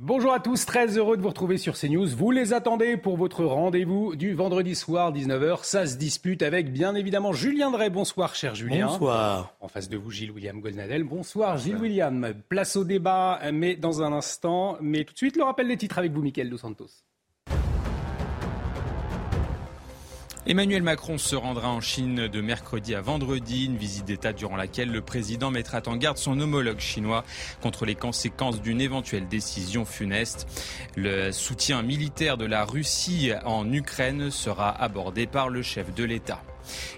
Bonjour à tous, très heureux de vous retrouver sur CNews. Vous les attendez pour votre rendez-vous du vendredi soir 19h. Ça se dispute avec bien évidemment Julien Drey. Bonsoir cher Julien. Bonsoir. En face de vous Gilles William Golnadel. Bonsoir Gilles William. Place au débat mais dans un instant. Mais tout de suite le rappel des titres avec vous Mickaël Dos Santos. Emmanuel Macron se rendra en Chine de mercredi à vendredi, une visite d'État durant laquelle le président mettra en garde son homologue chinois contre les conséquences d'une éventuelle décision funeste. Le soutien militaire de la Russie en Ukraine sera abordé par le chef de l'État.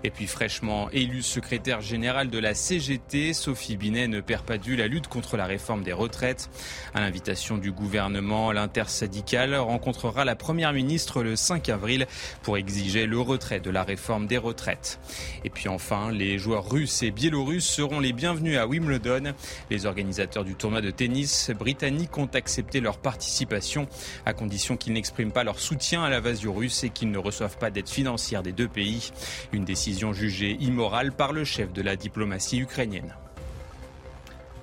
Et puis fraîchement élue secrétaire générale de la CGT, Sophie Binet ne perd pas du la lutte contre la réforme des retraites. À l'invitation du gouvernement, l'intersyndicale rencontrera la première ministre le 5 avril pour exiger le retrait de la réforme des retraites. Et puis enfin, les joueurs russes et biélorusses seront les bienvenus à Wimbledon. Les organisateurs du tournoi de tennis britannique ont accepté leur participation à condition qu'ils n'expriment pas leur soutien à l'invasion russe et qu'ils ne reçoivent pas d'aide financière des deux pays. Décision jugée immorale par le chef de la diplomatie ukrainienne.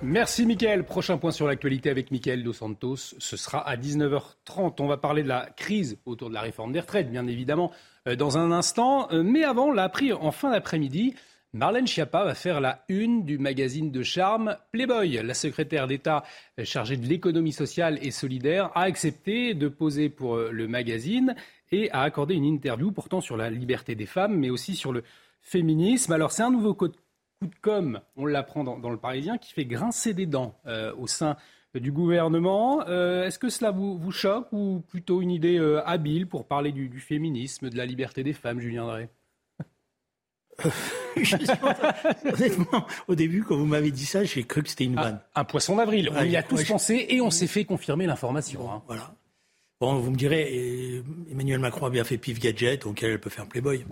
Merci Mickaël. Prochain point sur l'actualité avec Mickaël Dos Santos. Ce sera à 19h30. On va parler de la crise autour de la réforme des retraites, bien évidemment, euh, dans un instant. Euh, mais avant, l'a appris en fin d'après-midi. Marlène Schiappa va faire la une du magazine de charme Playboy. La secrétaire d'État chargée de l'économie sociale et solidaire a accepté de poser pour euh, le magazine et a accordé une interview portant sur la liberté des femmes, mais aussi sur le féminisme. Alors c'est un nouveau coup de com', on l'apprend dans, le Parisien, qui fait grincer des dents euh, au sein du gouvernement. Euh, est-ce que cela vous, choque ou plutôt une idée euh, habile pour parler du, féminisme, de la liberté des femmes, Julien Drey? Honnêtement, au début, quand vous m'avez dit ça, j'ai cru que c'était une ah, vanne. un poisson d'avril. on y a tous pensé et on s'est fait confirmer l'information. Hein. Voilà. Bon, vous me direz, Emmanuel Macron a bien fait Pif Gadget, donc elle, peut faire Playboy.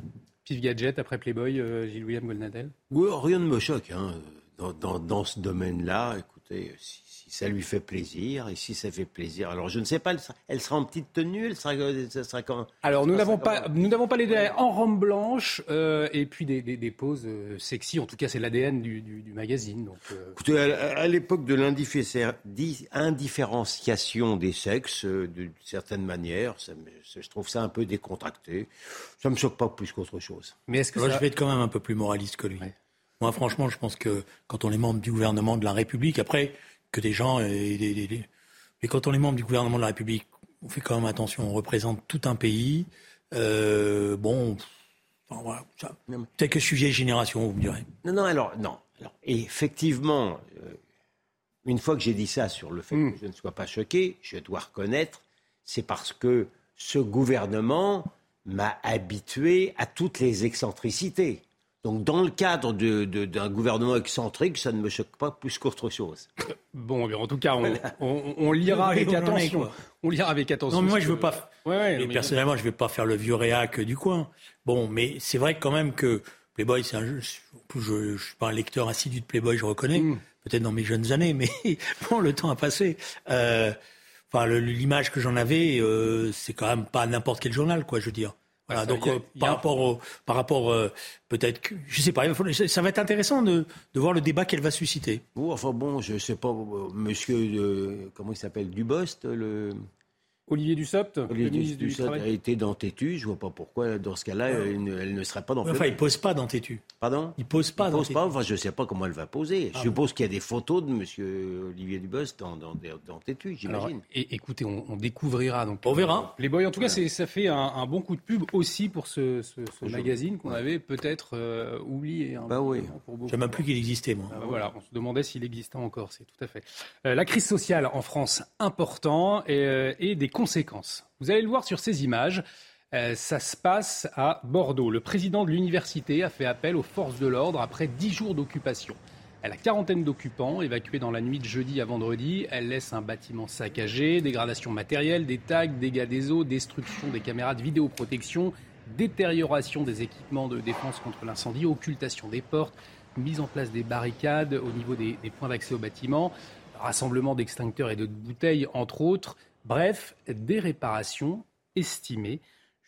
Pif Gadget après Playboy, euh, Gilles-William Golnadel? Rien ne me choque hein. dans, dans, ce domaine-là. Écoutez, si si ça lui fait plaisir, et si ça fait plaisir. Alors je ne sais pas, elle sera, en petite tenue, elle sera, ça sera quand? Alors nous n'avons pas, nous n'avons pas les en robe blanche euh, et puis des, des, poses euh, sexy. En tout cas, c'est l'ADN du, du, magazine. Donc, euh. Écoutez, à, l'époque de l'indifférenciation des sexes, d'une certaine manière, ça je trouve ça un peu décontracté. Ça me choque pas plus qu'autre chose. Mais est-ce que Moi, je vais être quand même un peu plus moraliste que lui. Moi, franchement, je pense que quand on est membre du gouvernement de la République, après, que des gens. Et, Mais quand on est membre du gouvernement de la République, on fait quand même attention, on représente tout un pays. Euh, bon, voilà, peut-être que sujet génération, vous me direz. Non, non, alors, non. Alors, effectivement, euh, une fois que j'ai dit ça sur le fait hmm. que je ne sois pas choqué, je dois reconnaître, c'est parce que ce gouvernement m'a habitué à toutes les excentricités. Donc, dans le cadre d'un gouvernement excentrique, ça ne me choque pas plus qu'autre chose. Bon, en tout cas, on, lira avec attention. On lira avec attention. Non, moi, je veux pas. personnellement, je ne vais pas faire le vieux réac du coin. Bon, mais c'est vrai quand même que Playboy, c'est un jeu. Je ne suis pas un lecteur assidu de Playboy, je reconnais. Hmm. Peut-être dans mes jeunes années, mais bon, le temps a passé. Euh, enfin, l'image que j'en avais, euh, c'est quand même pas n'importe quel journal, quoi, je veux dire. Voilà, donc euh, par, rapport par rapport, euh, peut-être, que, je sais pas, ça va être intéressant de, de voir le débat qu'elle va susciter. enfin bon, je sais pas, euh, monsieur, comment il s'appelle, Dubost, le Olivier Dussopt, Olivier le ministre Dussopt a été dans Tétu. Je vois pas pourquoi, dans ce cas-là, elle, ne, serait pas dans Enfin, il pose pas dans Tétu. Pardon? Il pose pas il dans pose pas, enfin, je sais pas comment elle va poser. je ah suppose qu'il y a des photos de monsieur Olivier Dubos dans, dans, dans Tétu, j'imagine. écoutez, on, découvrira. Donc, on verra. Les boys, en tout cas, ça fait un, bon coup de pub aussi pour ce, magazine qu'on avait peut-être euh, oublié. Hein, bah oui. Je ne même plus qu'il existait, moi. Ah, voilà, on se demandait s'il existait encore, c'est tout à fait. Euh, la crise sociale en France, important, et, euh, et des conséquences. Vous allez le voir sur ces images. Euh, ça se passe à Bordeaux. Le président de l'université a fait appel aux forces de l'ordre après dix jours d'occupation. Elle a quarantaine d'occupants évacués dans la nuit de jeudi à vendredi. Elle laisse un bâtiment saccagé, dégradation matérielle, des tags, dégâts des eaux, destruction des caméras de vidéoprotection, détérioration des équipements de défense contre l'incendie, occultation des portes, mise en place des barricades au niveau des points d'accès au bâtiment, rassemblement d'extincteurs et de bouteilles, entre autres. Bref, des réparations estimées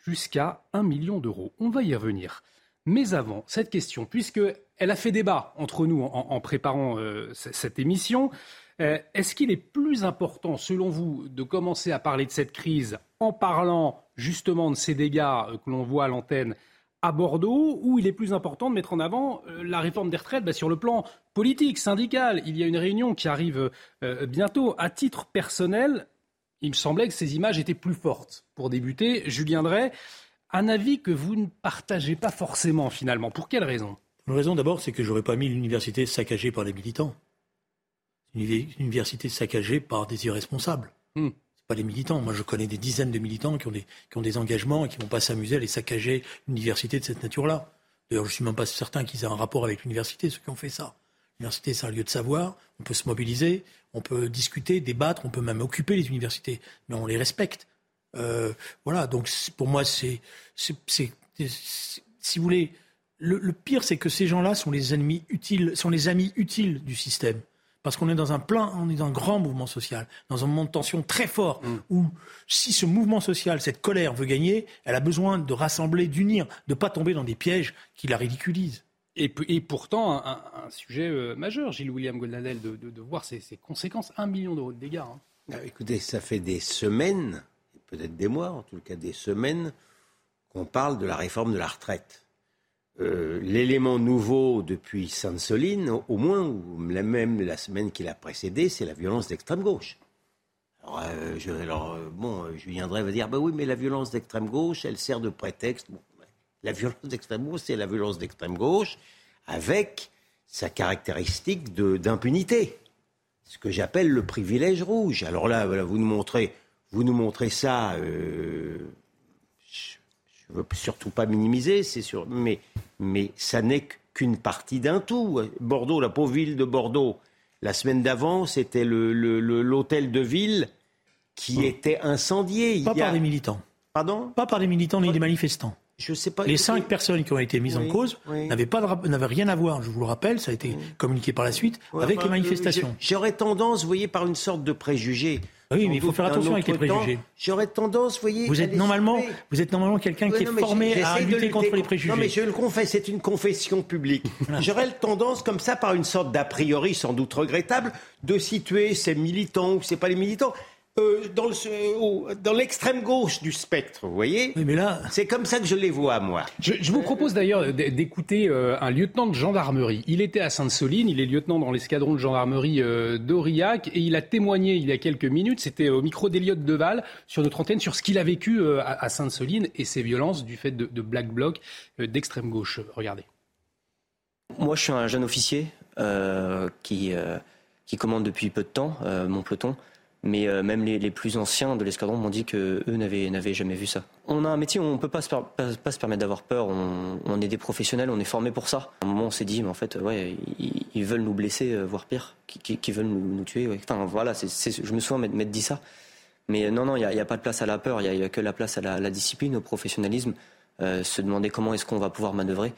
jusqu'à 1 million d'euros. On va y revenir. Mais avant, cette question, puisqu'elle a fait débat entre nous en, préparant euh, cette émission, Est-ce qu'il est plus important, selon vous, de commencer à parler de cette crise en parlant justement de ces dégâts que l'on voit à l'antenne à Bordeaux, ou il est plus important de mettre en avant la réforme des retraites bah, sur le plan politique, syndical? Il y a une réunion qui arrive bientôt. À titre personnel, il me semblait que ces images étaient plus fortes. Pour débuter, Julien Drey, un avis que vous ne partagez pas forcément finalement. Pour quelle raison? Une raison d'abord, c'est que j'aurais pas mis l'université saccagée par les militants. Une université saccagée par des irresponsables. C'est pas les militants. Moi, je connais des dizaines de militants qui ont des, qui ont des engagements et qui vont pas s'amuser à les saccager une université de cette nature-là. D'ailleurs, je suis même pas certain qu'ils aient un rapport avec l'université, ceux qui ont fait ça. L'université, c'est un lieu de savoir. On peut se mobiliser, on peut discuter, débattre, on peut même occuper les universités, mais on les respecte. Euh, voilà, donc pour moi, c'est, si vous voulez, le, pire, c'est que ces gens-là sont les ennemis utiles, sont les amis utiles du système. Parce qu'on est dans un plein, on est dans un grand mouvement social, dans un moment de tension très fort, mm. où si ce mouvement social, cette colère veut gagner, elle a besoin de rassembler, d'unir, de ne pas tomber dans des pièges qui la ridiculisent. Et, pourtant, un, sujet euh, majeur, Gilles William Goldnadel, de, voir ses, conséquences. Un million d'euros de dégâts. Hein. Ah, écoutez, ça fait des semaines, peut-être des mois, en tout cas des semaines, qu'on parle de la réforme de la retraite. Euh, l'élément nouveau depuis Sainte-Soline, au moins, ou même la semaine qui l'a précédé, c'est la violence d'extrême gauche. Alors, euh, je, alors bon, Julien Drey va dire, bah oui, mais la violence d'extrême gauche, elle sert de prétexte. La violence d'extrême gauche, c'est la violence d'extrême gauche avec sa caractéristique d'impunité. Ce que j'appelle le privilège rouge. Alors là, vous nous montrez, vous nous montrez ça. Euh, je ne veux surtout pas minimiser, c'est sûr, mais, mais ça n'est qu'une partie d'un tout. Bordeaux, la pauvre ville de Bordeaux, la semaine d'avant, c'était l'hôtel le, de ville qui était incendié. Pas par des militants. Pardon? Pas par des militants ni des manifestants. Je sais pas. Les cinq personnes qui ont été mises en cause n'avaient pas n'avaient rien à voir. Je vous le rappelle, ça a été communiqué par la suite avec les manifestations. J'aurais tendance, vous voyez, par une sorte de préjugé. Oui, mais il faut faire attention avec les préjugés. J'aurais tendance, vous voyez. Vous êtes normalement, vous êtes normalement quelqu'un qui est formé à lutter contre les préjugés. Non, mais je le confesse, c'est une confession publique. J'aurais tendance, comme ça, par une sorte d'a priori sans doute regrettable, de situer ces militants ou c'est pas les militants euh, dans, l'extrême gauche du spectre, vous voyez mais là... C'est comme ça que je les vois, moi. Je, vous propose d'ailleurs d'écouter euh, un lieutenant de gendarmerie. Il était à Sainte-Soline, il est lieutenant dans l'escadron de gendarmerie euh, d'Aurillac, et il a témoigné il y a quelques minutes, c'était au micro d'Eliott Deval, sur notre antenne, sur ce qu'il a vécu à, Sainte-Soline et ses violences du fait de, Black Bloc d'extrême gauche. Regardez. Moi, je suis un jeune officier qui, qui commande depuis peu de temps mon peloton. Mais euh, même les, plus anciens de l'escadron m'ont dit que eux n'avaient jamais vu ça. On a un métier où on ne peut pas se, pas, se permettre d'avoir peur. On, est des professionnels, on est formés pour ça. À un moment, on s'est dit, mais en fait, ouais, ils, veulent nous blesser, euh, voire pire, qui, veulent nous, tuer. Enfin, voilà, je me souviens m'être dit ça. Mais non, non, il n'y a, pas de place à la peur. Il n'y a, que la place à la, discipline, au professionnalisme. Euh, se demander comment est-ce qu'on va pouvoir manœuvrer.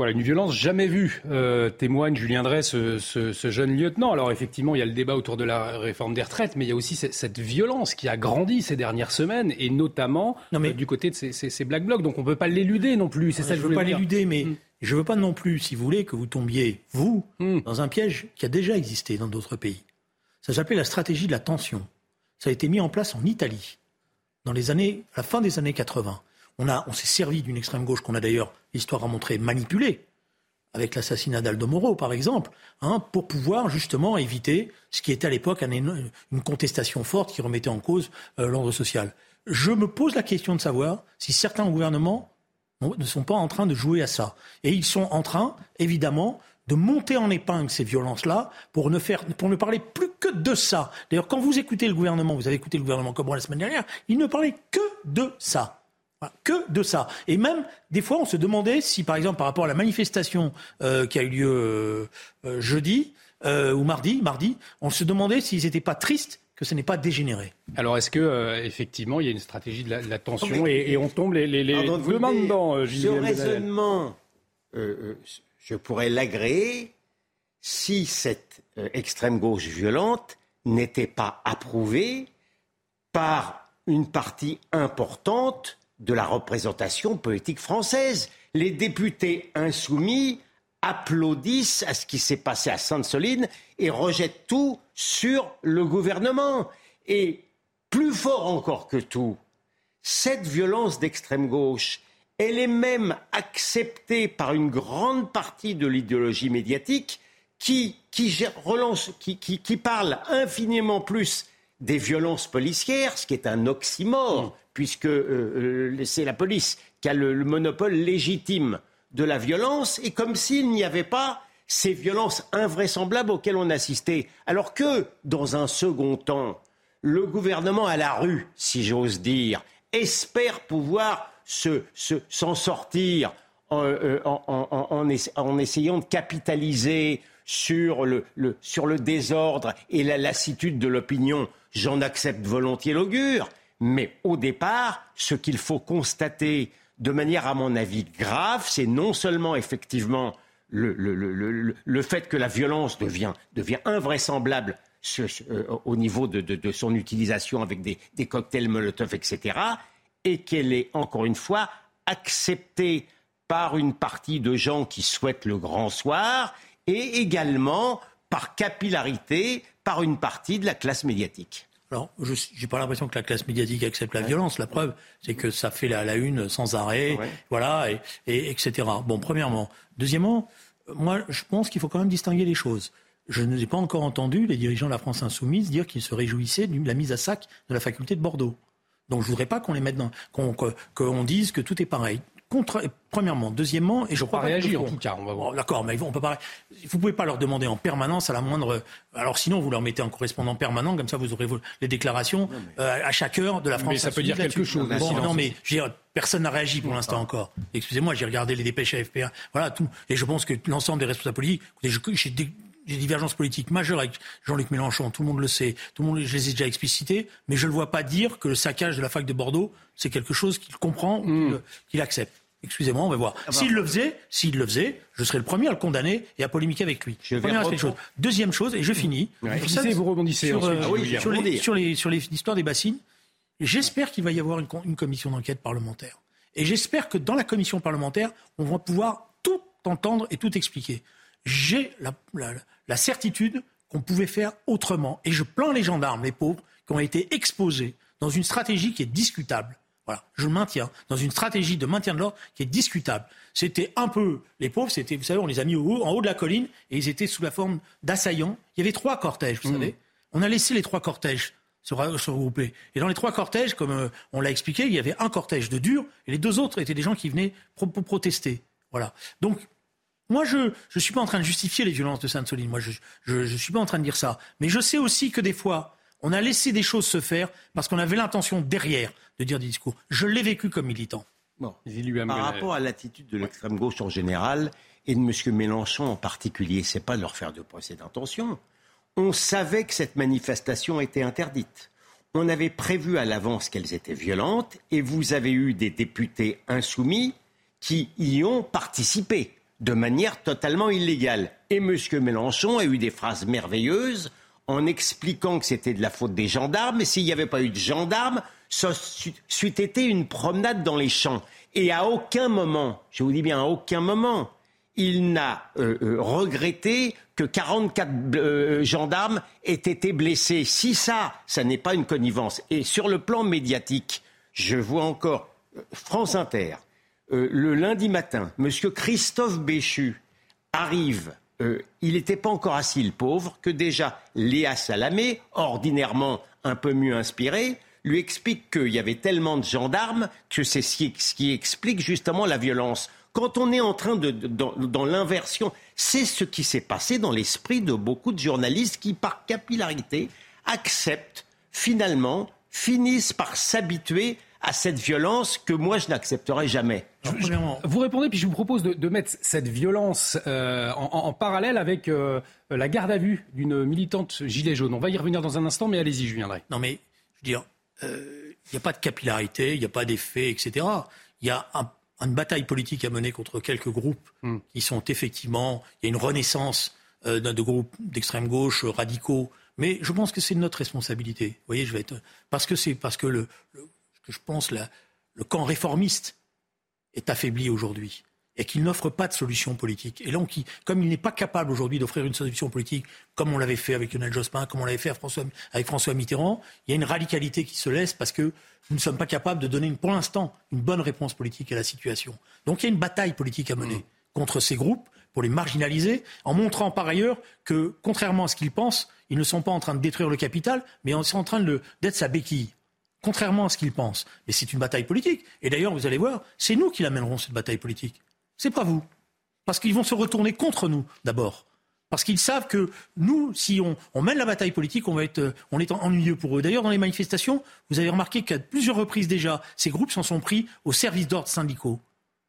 Voilà, une violence jamais vue, euh, témoigne Julien Drey, ce, jeune lieutenant. Alors effectivement, il y a le débat autour de la réforme des retraites, mais il y a aussi cette violence qui a grandi ces dernières semaines, et notamment euh, du côté de ces, Black Blocs. Donc on ne peut pas l'éluder non plus. C'est ça je ne veux pas l'éluder, mais mm. je ne veux pas non plus, si vous voulez, que vous tombiez, vous, mm. dans un piège qui a déjà existé dans d'autres pays. Ça s'appelait la stratégie de la tension. Ça a été mis en place en Italie, dans les années, à la fin des années 80. On, s'est servi d'une extrême gauche qu'on a d'ailleurs, l'histoire a montré, manipulée, avec l'assassinat d'Aldo Moro, par exemple, hein, pour pouvoir justement éviter ce qui était à l'époque une contestation forte qui remettait en cause euh, l'ordre social. Je me pose la question de savoir si certains gouvernements ne sont pas en train de jouer à ça. Et ils sont en train, évidemment, de monter en épingle ces violences-là pour ne pour ne parler plus que de ça. D'ailleurs, quand vous écoutez le gouvernement, vous avez écouté le gouvernement comme moi la semaine dernière, il ne parlait que de ça que de ça. Et même, des fois, on se demandait si, par exemple, par rapport à la manifestation euh, qui a eu lieu euh, euh, jeudi ou mardi, mardi, on se demandait s'ils n'étaient pas tristes que ce n'est pas dégénéré. Alors, est-ce que effectivement, il y a une stratégie de la, tension et, on tombe les, les, les deux mains dedans Ce raisonnement, je pourrais l'agréer si cette extrême gauche violente n'était pas approuvée par une partie importante de la représentation politique française. Les députés insoumis applaudissent à ce qui s'est passé à Sainte-Soline et rejettent tout sur le gouvernement. Et plus fort encore que tout, cette violence d'extrême gauche, elle est même acceptée par une grande partie de l'idéologie médiatique qui, relance, qui, parle infiniment plus des violences policières, ce qui est un oxymore, mm. puisque euh, euh, c'est la police qui a le monopole légitime de la violence et comme s'il n'y avait pas ces violences invraisemblables auxquelles on assistait. Alors que, dans un second temps, le gouvernement à la rue, si j'ose dire, espère pouvoir s'en sortir euh, en, essayant de capitaliser sur le, désordre et la lassitude de l'opinion. J'en accepte volontiers l'augure. Mais au départ, ce qu'il faut constater, de manière, à mon avis, grave, c'est non seulement effectivement le, fait que la violence devient, invraisemblable euh, au niveau de, son utilisation avec des, des cocktails Molotov, etc., et qu'elle est, encore une fois, acceptée par une partie de gens qui souhaitent le grand soir, et également par capillarité par une partie de la classe médiatique. Alors, je n'ai pas l'impression que la classe médiatique accepte la violence. La preuve, c'est que ça fait la, la une sans arrêt, voilà, et, et, etc. Bon, premièrement. Deuxièmement, moi, je pense qu'il faut quand même distinguer les choses. Je n'ai pas encore entendu les dirigeants de la France insoumise dire qu'ils se réjouissaient de la mise à sac de la faculté de Bordeaux. Donc je voudrais pas qu'on les mette dans, qu'on dise que tout est pareil premièrement. Deuxièmement, et je crois pas réagir en tout cas, on va voir. D'accord, mais on peut pas. Vous pouvez pas leur demander en permanence à la moindre. Alors sinon, vous leur mettez en correspondant permanent, comme ça vous aurez les déclarations euh, à chaque heure de la France. Mais ça peut dire quelque chose. non, mais personne n'a réagi pour l'instant encore. Excusez-moi, j'ai regardé les dépêches AFP. Voilà tout, et je pense que l'ensemble des responsables politiques. J'ai des, divergences politiques majeures avec Jean-Luc Mélenchon, tout le monde le sait, tout le monde, je les ai déjà explicités, mais je ne le vois pas dire que le saccage de la fac de Bordeaux, c'est quelque chose qu'il comprend ou hmm. qu'il accepte. Excusez-moi, on va voir. Ah s'il le faisait, s'il le faisait, je serais le premier à le condamner et à polémiquer avec lui. Première chose. Deuxième chose, et je finis. Vous, vous rebondissez sur, euh, sur, les, sur, les, sur l'histoire des bassines. J'espère qu'il va y avoir une, une commission d'enquête parlementaire. Et j'espère que dans la commission parlementaire, on va pouvoir tout entendre et tout expliquer. J'ai la, la, la certitude qu'on pouvait faire autrement. Et je plains les gendarmes, les pauvres, qui ont été exposés dans une stratégie qui est discutable voilà, je le maintiens, dans une stratégie de maintien de l'ordre qui est discutable. C'était un peu, les pauvres, c'était, vous savez, on les a mis en haut de la colline et ils étaient sous la forme d'assaillants. Il y avait trois cortèges, vous mmh. savez. On a laissé les trois cortèges se, regrouper. Et dans les trois cortèges, comme euh, on l'a expliqué, il y avait un cortège de durs et les deux autres étaient des gens qui venaient pour, protester. Voilà. Donc, moi, je ne suis pas en train de justifier les violences de Sainte-Soline. Moi, je ne suis pas en train de dire ça. Mais je sais aussi que des fois, on a laissé des choses se faire parce qu'on avait l'intention derrière de dire des discours. Je l'ai vécu comme militant. Par rapport à l'attitude de l'extrême gauche en général et de M. Mélenchon en particulier, c'est pas de leur faire de procès d'intention. On savait que cette manifestation était interdite. On avait prévu à l'avance qu'elles étaient violentes et vous avez eu des députés insoumis qui y ont participé de manière totalement illégale. Et M. Mélenchon a eu des phrases merveilleuses en expliquant que c'était de la faute des gendarmes, et s'il n'y avait pas eu de gendarmes, ça eût été une promenade dans les champs. Et à aucun moment, je vous dis bien à aucun moment, il n'a euh, euh, regretté que 44 euh, gendarmes aient été blessés. Si ça, ça n'est pas une connivence. Et sur le plan médiatique, je vois encore France Inter, le lundi matin, M. Christophe Béchu arrive euh, il n'était pas encore assis le pauvre que déjà Léa Salamé, ordinairement un peu mieux inspirée, lui explique qu'il y avait tellement de gendarmes que c'est ce qui, explique justement la violence. Quand on est en train de, dans, l'inversion, c'est ce qui s'est passé dans l'esprit de beaucoup de journalistes qui, par capillarité, acceptent finalement, finissent par s'habituer à cette violence que moi je n'accepterai jamais. Vous répondez, puis je vous propose de, mettre cette violence euh, en, parallèle avec euh, la garde à vue d'une militante gilet jaune. On va y revenir dans un instant, mais allez-y, je viendrai. Non, mais je veux dire, euh, il n'y a pas de capillarité, il n'y a pas d'effet, etc. Il y a une bataille politique à mener contre quelques groupes hmm. qui sont effectivement. Il y a une renaissance de groupes d'extrême gauche radicaux. Mais je pense que c'est notre responsabilité. Vous voyez, je vais être parce que c'est parce que le je pense, le camp réformiste est affaibli aujourd'hui. et qu'il n'offre pas de solution politique. Et donc, comme il n'est pas capable aujourd'hui d'offrir une solution politique, comme on l'avait fait avec Lionel Jospin, comme on l'avait fait avec François Mitterrand, il y a une radicalité qui se laisse parce que nous ne sommes pas capables de donner, pour l'instant, une bonne réponse politique à la situation. Donc, il y a une bataille politique à mener mmh. contre ces groupes pour les marginaliser, en montrant par ailleurs que, contrairement à ce qu'ils pensent, ils ne sont pas en train de détruire le capital, mais ils sont en train d'être sa béquille contrairement à ce qu'ils pensent. Mais c'est une bataille politique. Et d'ailleurs, vous allez voir, c'est nous qui l'amènerons, cette bataille politique. C'est pas vous. Parce qu'ils vont se retourner contre nous, d'abord. Parce qu'ils savent que nous, si on, mène la bataille politique, on, va être, on est ennuyeux pour eux. D'ailleurs, dans les manifestations, vous avez remarqué qu'à plusieurs reprises déjà, ces groupes s'en sont pris aux services d'ordre syndicaux.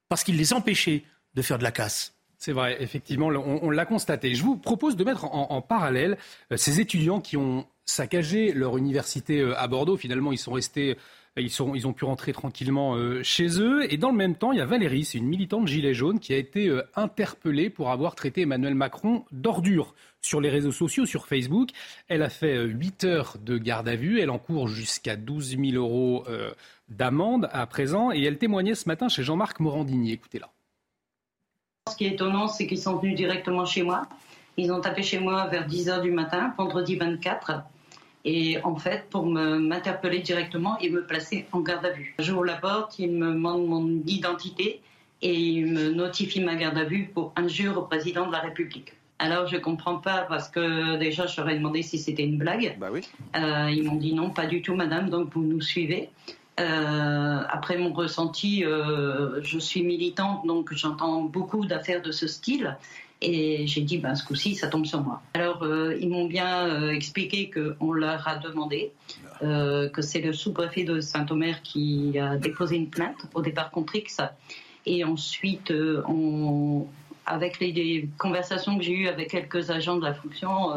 Parce qu'ils les empêchaient de faire de la casse. C'est vrai, effectivement, on, l'a constaté. Je vous propose de mettre en, parallèle euh, ces étudiants qui ont saccagé leur université euh, à Bordeaux. Finalement, ils sont restés ils, sont, ils ont pu rentrer tranquillement euh, chez eux. Et dans le même temps, il y a Valérie, c'est une militante gilet jaune, qui a été euh, interpellée pour avoir traité Emmanuel Macron d'ordure sur les réseaux sociaux, sur Facebook. Elle a fait 8 euh, heures de garde à vue. Elle encourt jusqu'à 12 000 euros d'amende à présent. Et elle témoignait ce matin chez Jean-Marc Morandini. Écoutez-la. Ce qui est étonnant, c'est qu'ils sont venus directement chez moi. Ils ont tapé chez moi vers 10 heures du matin, vendredi 24. Et en fait, pour m'interpeller directement et me placer en garde à vue. J'ouvre la porte, il me demande mon identité et il me notifie ma garde à vue pour injure au président de la République. Alors je comprends pas parce que déjà je leur ai demandé si c'était une blague. Bah oui. Euh, ils m'ont dit non, pas du tout, madame. Donc vous nous suivez. Euh, après mon ressenti, euh, je suis militante, donc j'entends beaucoup d'affaires de ce style. Et j'ai dit, ben, ce coup-ci, ça tombe sur moi. Alors, euh, ils m'ont bien expliqué qu'on leur a demandé, que c'est le sous-préfet de Saint-Omer qui a déposé une plainte, au départ contre X. Et ensuite, on, avec les, conversations que j'ai eues avec quelques agents de la fonction,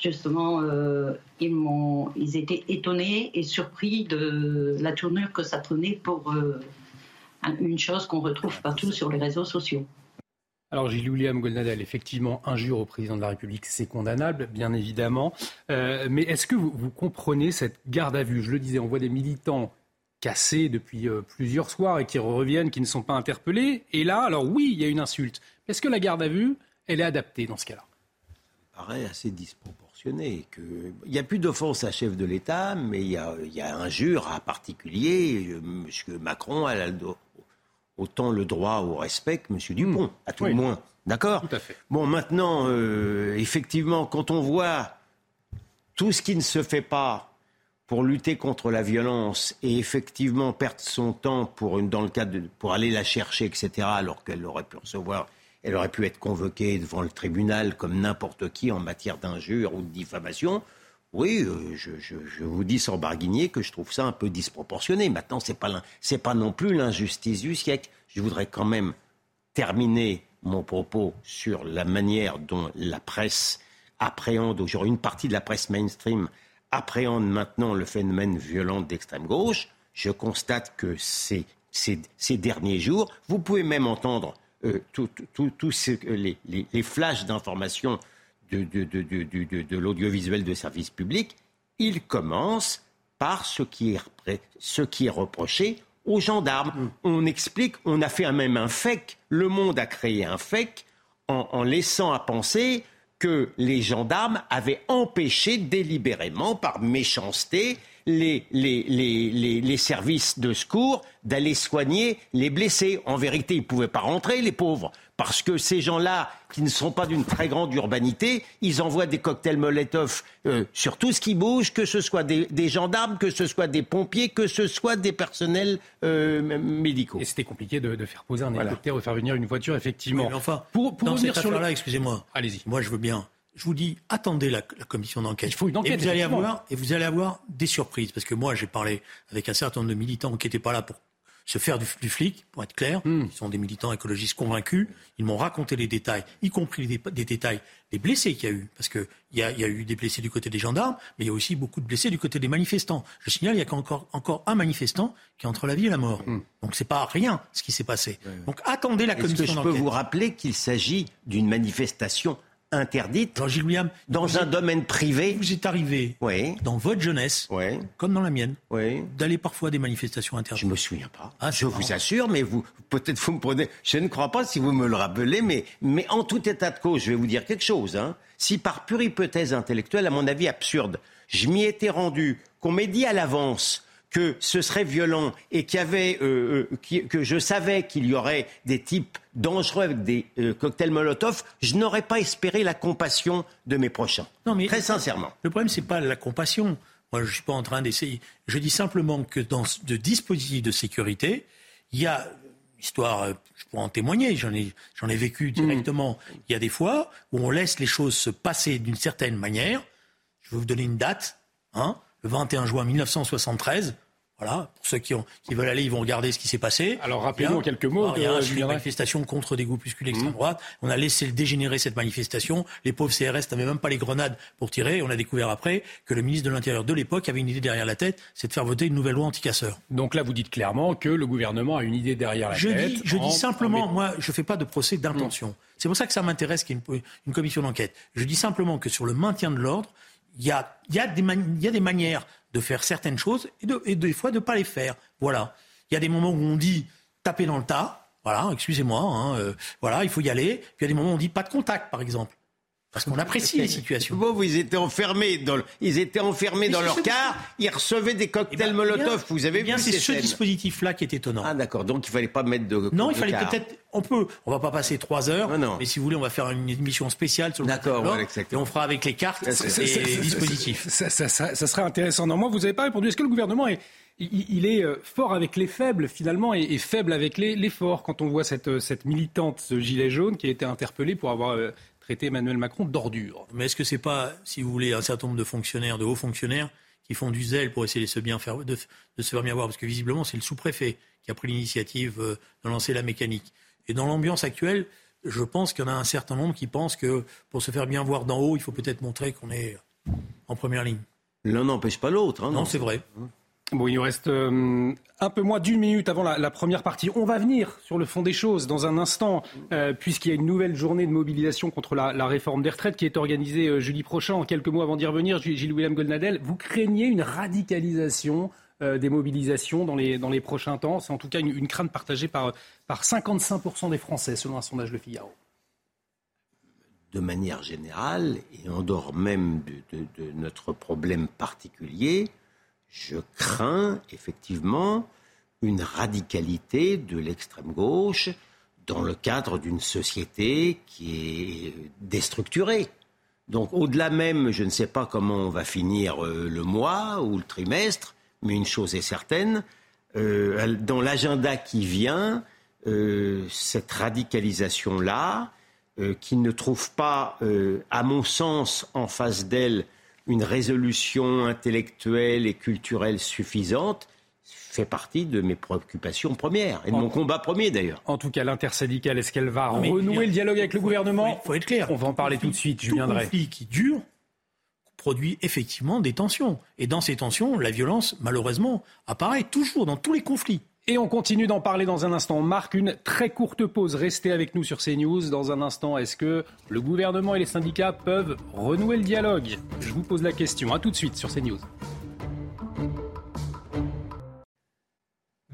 justement, ils, m'ont, ils étaient étonnés et surpris de la tournure que ça prenait pour une chose qu'on retrouve partout sur les réseaux sociaux. Alors Gilles William Goldnadel, effectivement, injure au président de la République, c'est condamnable, bien évidemment. Euh, mais est-ce que vous, comprenez cette garde à vue? Je le disais, on voit des militants cassés depuis euh, plusieurs soirs et qui reviennent, qui ne sont pas interpellés. Et là, alors oui, il y a une insulte. Est-ce que la garde à vue, elle est adaptée dans ce cas-là? Ça paraît assez disproportionné. Que... Il n'y a plus d'offense à chef de l'État, mais il y a, il y a injure à particulier. Euh, M. Macron a autant le droit au respect que M. Dupont, hmm. à tout le moins. D'accord? Tout à fait. Bon, maintenant, euh, effectivement, quand on voit tout ce qui ne se fait pas pour lutter contre la violence et effectivement perdre son temps pour, dans le cadre pour aller la chercher, etc., alors qu'elle aurait pu recevoir, elle aurait pu être convoquée devant le tribunal comme n'importe qui en matière d'injure ou de diffamation, oui, euh, je, vous dis sans barguigner que je trouve ça un peu disproportionné. Maintenant, ce n'est pas, pas non plus l'injustice du siècle. Je voudrais quand même terminer mon propos sur la manière dont la presse appréhende aujourd'hui, une partie de la presse mainstream appréhende maintenant le phénomène violent d'extrême gauche. Je constate que ces, ces, derniers jours, vous pouvez même entendre euh, tous les, les, flashs d'informations de, l'audiovisuel de service public, il commence par ce qui est, ce qui est reproché aux gendarmes. Mm. On explique, on a fait même un fake, le monde a créé un fake en, en laissant à penser que les gendarmes avaient empêché délibérément, par méchanceté, les, les, les, les, services de secours d'aller soigner les blessés. En vérité, ils ne pouvaient pas rentrer, les pauvres, parce que ces gens-là, qui ne sont pas d'une très grande urbanité, ils envoient des cocktails Molotov euh, sur tout ce qui bouge, que ce soit des, gendarmes, que ce soit des pompiers, que ce soit des personnels euh, médicaux. Et c'était compliqué de, faire poser un hélicoptère ou faire venir une voiture, effectivement. enfin, pour, pour dans cette affaire-là, excusez-moi. Allez-y. Moi, je veux bien je vous dis, attendez la, commission d'enquête. Il faut une enquête. Et vous, allez avoir, et vous allez avoir des surprises. Parce que moi, j'ai parlé avec un certain nombre de militants qui n'étaient pas là pour se faire du, flic, pour être clair. Hmm. Ils sont des militants écologistes convaincus. Ils m'ont raconté les détails, y compris des, détails des blessés qu'il y a eu. Parce qu'il y a, y a eu des blessés du côté des gendarmes, mais il y a aussi beaucoup de blessés du côté des manifestants. Je signale, il y a encore, encore un manifestant qui est entre la vie et la mort. Donc, hmm. Donc c'est pas rien ce qui s'est passé. Donc attendez la commission d'enquête. Je peux vous rappeler qu'il s'agit d'une manifestation interdite Jean-Gilles William, dans un domaine privé. Vous êtes arrivé oui. dans votre jeunesse, oui. comme dans la mienne, oui. d'aller parfois à des manifestations interdites. Je me souviens pas. Ah, je vous assure, mais vous peut-être vous me prenez. Je ne crois pas si vous me le rappelez, mais mais en tout état de cause, je vais vous dire quelque chose. Hein. Si par pure hypothèse intellectuelle, à mon avis absurde, je m'y étais rendu, qu'on m'ait dit à l'avance que ce serait violent et qu'il y avait, euh, euh, que je savais qu'il y aurait des types dangereux avec des euh, cocktails Molotov, je n'aurais pas espéré la compassion de mes prochains. Non, mais très sincèrement. Le problème, c'est pas la compassion. Moi, je suis pas en train d'essayer. Je dis simplement que dans de dispositifs de sécurité, il y a histoire, je pourrais en témoigner, j'en ai, j'en ai vécu mmh. directement. Il y a des fois où on laisse les choses se passer d'une certaine manière. Je vais vous donner une date. Hein, le 21 juin 1973, voilà, pour ceux qui, ont, qui, veulent aller, ils vont regarder ce qui s'est passé. Alors rappelez-nous quelques mots. il y a une manifestation contre des groupuscules extrême mmh. droite. On a laissé dégénérer cette manifestation. Les pauvres CRS n'avaient même pas les grenades pour tirer. On a découvert après que le ministre de l'Intérieur de l'époque avait une idée derrière la tête, c'est de faire voter une nouvelle loi anti-casseurs. Donc là, vous dites clairement que le gouvernement a une idée derrière la je tête. Dis, je dis simplement, moi, je ne fais pas de procès d'intention. Mmh. C'est pour ça que ça m'intéresse qu'il y ait une, une commission d'enquête. Je dis simplement que sur le maintien de l'ordre, il y a, y, a y a des manières de faire certaines choses et, de, des fois de ne pas les faire. Voilà. Il y a des moments où on dit taper dans le tas. Voilà, excusez-moi. Hein, euh, voilà, il faut y aller. Puis il y a des moments où on dit pas de contact, par exemple. Parce qu'on apprécie les situations. Bon, ils étaient enfermés dans, ils étaient enfermés dans leur car, ils recevaient des cocktails eh ben, Molotov. vous avez eh bien, c'est ce dispositif-là qui est étonnant. Ah d'accord, donc il fallait pas mettre de. Non, il fallait peut-être. On peut. On va pas passer trois heures. Non, Mais si vous voulez, on va faire une émission spéciale sur le. D'accord, Et on fera avec les cartes et les dispositifs. Ça, ça, ça, serait intéressant. Non, moi, vous n'avez pas répondu. Est-ce que le gouvernement est il, est euh, fort avec les faibles finalement et, faible avec les, forts. Quand on voit cette, cette militante ce gilet jaune qui a été interpellée pour avoir euh, traiter Emmanuel Macron d'ordure. Mais est-ce que c'est pas, si vous voulez, un certain nombre de fonctionnaires, de hauts fonctionnaires, qui font du zèle pour essayer de se, bien faire, de, se faire bien voir? Parce que visiblement, c'est le sous-préfet qui a pris l'initiative euh, de lancer la mécanique. Et dans l'ambiance actuelle, je pense qu'il y en a un certain nombre qui pensent que pour se faire bien voir d'en haut, il faut peut-être montrer qu'on est en première ligne. L'un n'empêche pas l'autre. Hein, non, c'est vrai. Bon, il nous reste euh, un peu moins d'une minute avant la, première partie. On va venir sur le fond des choses dans un instant, euh, puisqu'il y a une nouvelle journée de mobilisation contre la, réforme des retraites qui est organisée euh, jeudi prochain. En quelques mots avant d'y revenir, Gilles William Goldnadel, vous craignez une radicalisation des mobilisations dans les, dans les prochains temps? C'est en tout cas une, crainte partagée par, par 55% des Français, selon un sondage Le Figaro. De manière générale, et en dehors même de notre problème particulier, je crains effectivement une radicalité de l'extrême gauche dans le cadre d'une société qui est déstructurée. Donc au-delà même, je ne sais pas comment on va finir euh, le mois ou le trimestre, mais une chose est certaine, euh, dans l'agenda qui vient, euh, cette radicalisation-là, qui ne trouve pas, à mon sens, en face d'elle une résolution intellectuelle et culturelle suffisante fait partie de mes préoccupations premières et de mon combat premier d'ailleurs. En tout cas, l'intersyndicale, est-ce qu'elle va renouer le dialogue avec le gouvernement Il faut être clair. On va en parler tout de suite, je viendrai. conflit qui dure produit effectivement des tensions. Et dans ces tensions, la violence, malheureusement, apparaît toujours dans tous les conflits. Et on continue d'en parler dans un instant. On marque une très courte pause. Restez avec nous sur CNews. Dans un instant, est-ce que le gouvernement et les syndicats peuvent renouer le dialogue? Je vous pose la question. A tout de suite sur CNews.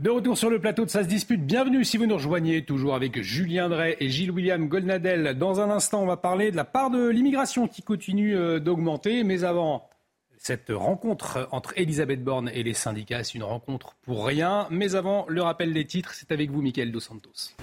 De retour sur le plateau de Ça se dispute, bienvenue si vous nous rejoignez, toujours avec Julien Drey et Gilles-William Goldnadel. Dans un instant, on va parler de la part de l'immigration qui continue euh, d'augmenter, mais avant, cette rencontre entre Elisabeth Borne et les syndicats, c'est une rencontre pour rien. Mais avant, le rappel des titres, c'est avec vous, Michael Dos Santos.